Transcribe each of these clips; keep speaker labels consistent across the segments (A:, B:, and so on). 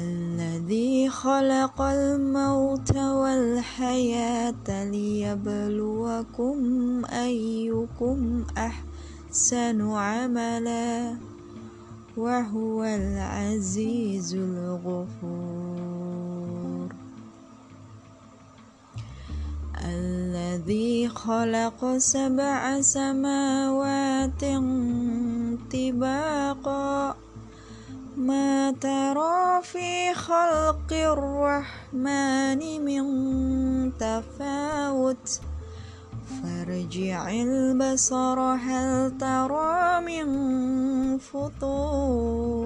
A: الذي خلق الموت والحياة ليبلوكم أيكم أحسن عملا وهو العزيز الغفور. الذي خلق سبع سماوات طباقا ترى في خلق الرحمن من تفاوت. فارجع البصر هل ترى من فطور؟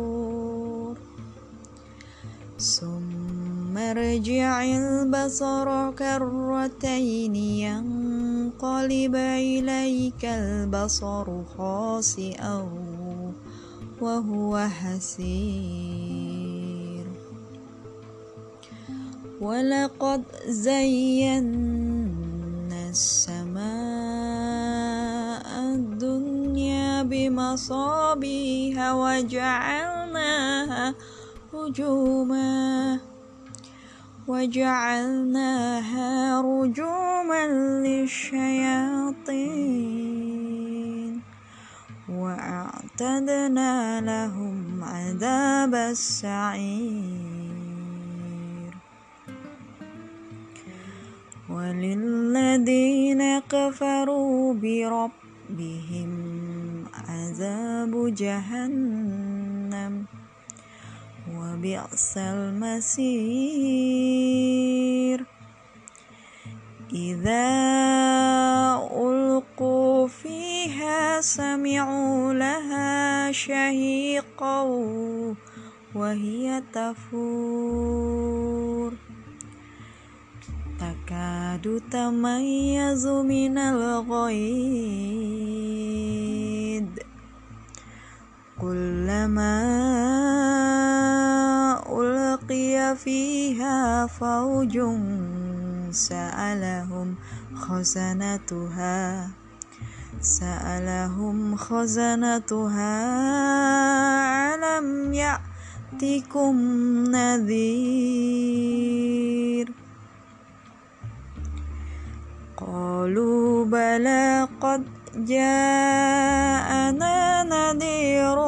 A: ثم ارجع البصر كرتين ينقلب إليك البصر خاسئا. وهو حسير. ولقد زينا السماء الدنيا بمصابيها وجعلناها رجوما وجعلناها رجوما للشياطين. وأعتدنا لهم عذاب السعير. وللذين كفروا بربهم عذاب جهنم. وبئس المصير. إذا ألقوا فيها سمعوا لها شهيقا وهي تفور. تكاد تميز من الغيظ. كلما ألقي فيها فوج سألهم خزنتها سألهم خزنتها ألم يأتكم نذير؟ قالوا بلى قد جاءنا نذير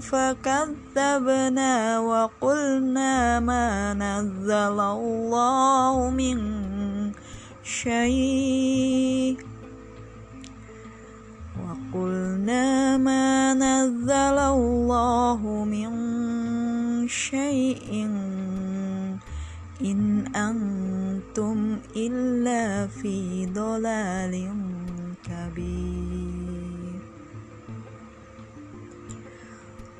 A: فكذبنا وقلنا ما نزل الله من شيء. وقلنا ما نزل الله من شيء. إن أنتم إلا في ضلال كبير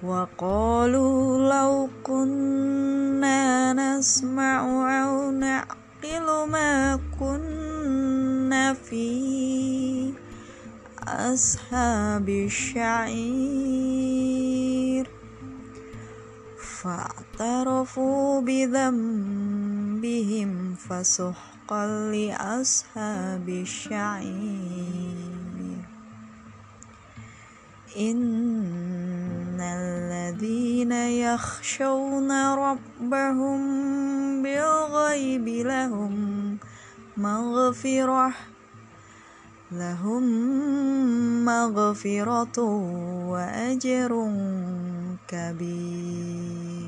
A: وقالوا لو كنا نسمع أو نعقل ما كنا في أصحاب الشعير. فاعترفوا بذنبهم فسحقا لأصحاب الشعير. إن الذين يخشون ربهم بالغيب لهم مغفرة لهم مغفرة وأجر كبير.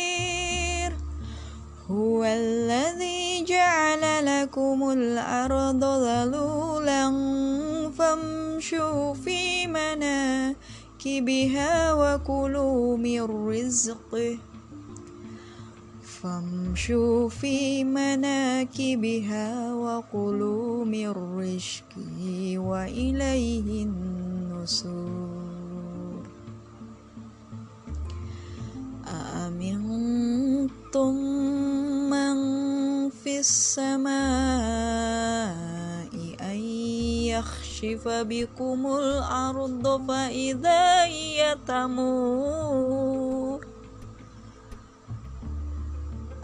A: لكم الأرض ذلولا فامشوا في مناكبها وكلوا من رزقه. فامشوا في مناكبها وكلوا من رزقه وإليه النشور أأمنتم السماء أن يخشف بكم الأرض فإذا هي تمور.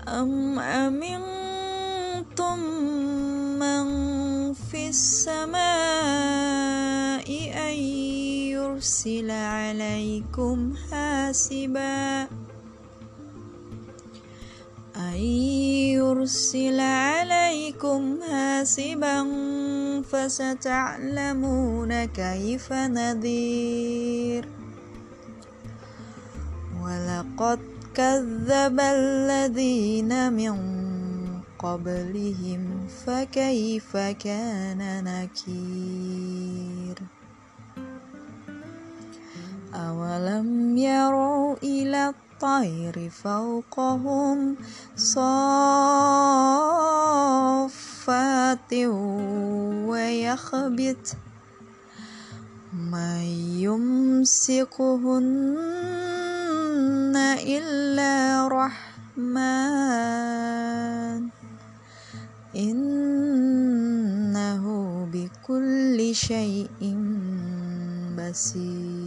A: أم أمنتم من في السماء أن يرسل عليكم حاسبا؟ يرسل عليكم حاسبا فستعلمون كيف نذير. ولقد كذب الذين من قبلهم فكيف كان نكير؟ أولم الطير فوقهم صافات ويخبت من يمسكهن إلا رحمن. إنه بكل شيء بصير.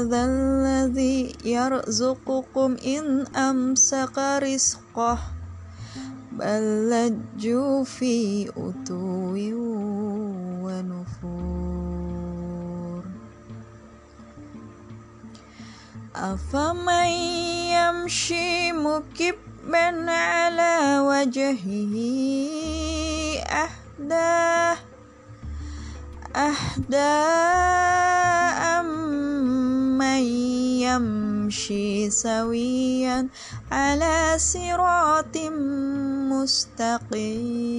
A: هذا الذي يرزقكم إن أمسك رزقه بل لجوا في أتو ونفور. أفمن يمشي مكبا على وجهه أهداه أهدى يمشي سويا على صراط مستقيم.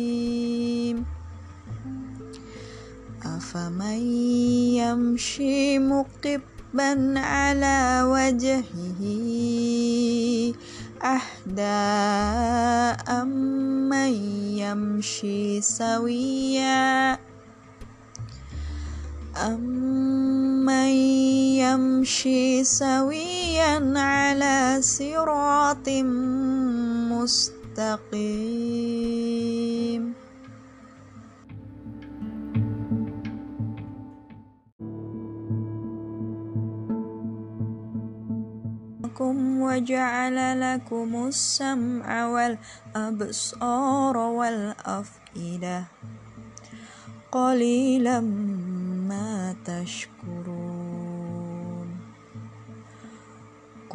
A: أفمن يمشي مقبا على وجهه؟ أهدى أمن يمشي سويا؟ أمن يمشي سويا على صراط مستقيم. وجعل لكم السمع والأبصار والأفئدة. قليلا ما تشكرون.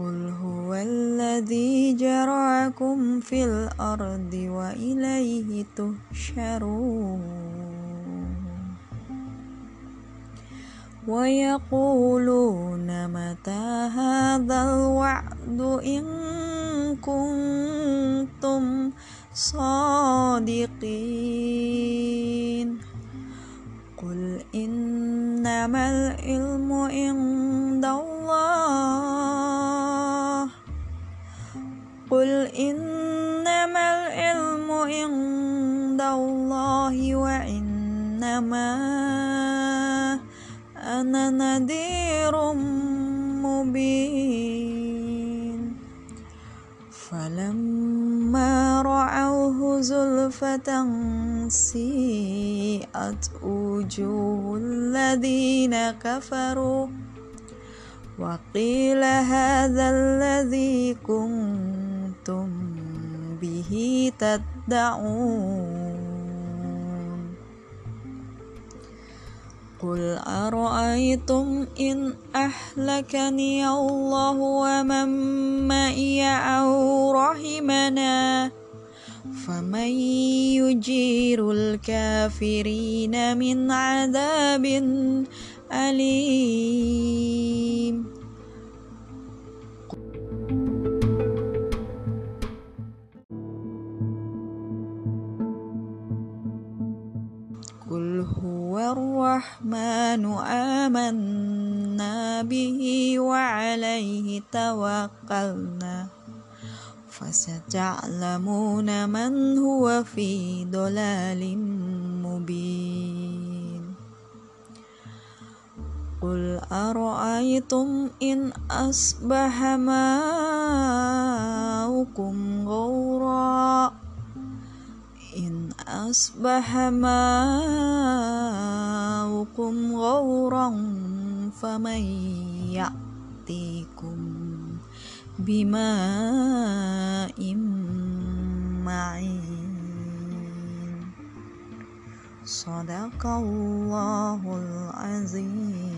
A: قل هو الذي جرعكم في الأرض وإليه تحشرون ويقولون متى هذا الوعد إن كنتم صادقين قل إنما العلم عند الله وإنما أنا نذير مبين. فلما رأوه زلفة سيئت وجوه الذين كفروا. وقيل هذا الذي كنتم به تدعون. قل أرأيتم إن أهلكني الله ومن معي أو رحمنا فمن يجير الكافرين من عذاب أليم فستعلمون من هو في ضلال مبين. قل أرأيتم إن أصبح ماؤكم غورا؟ إن أصبح ماؤكم غورا فمن يأتيكم بماء معين. صدق الله العظيم.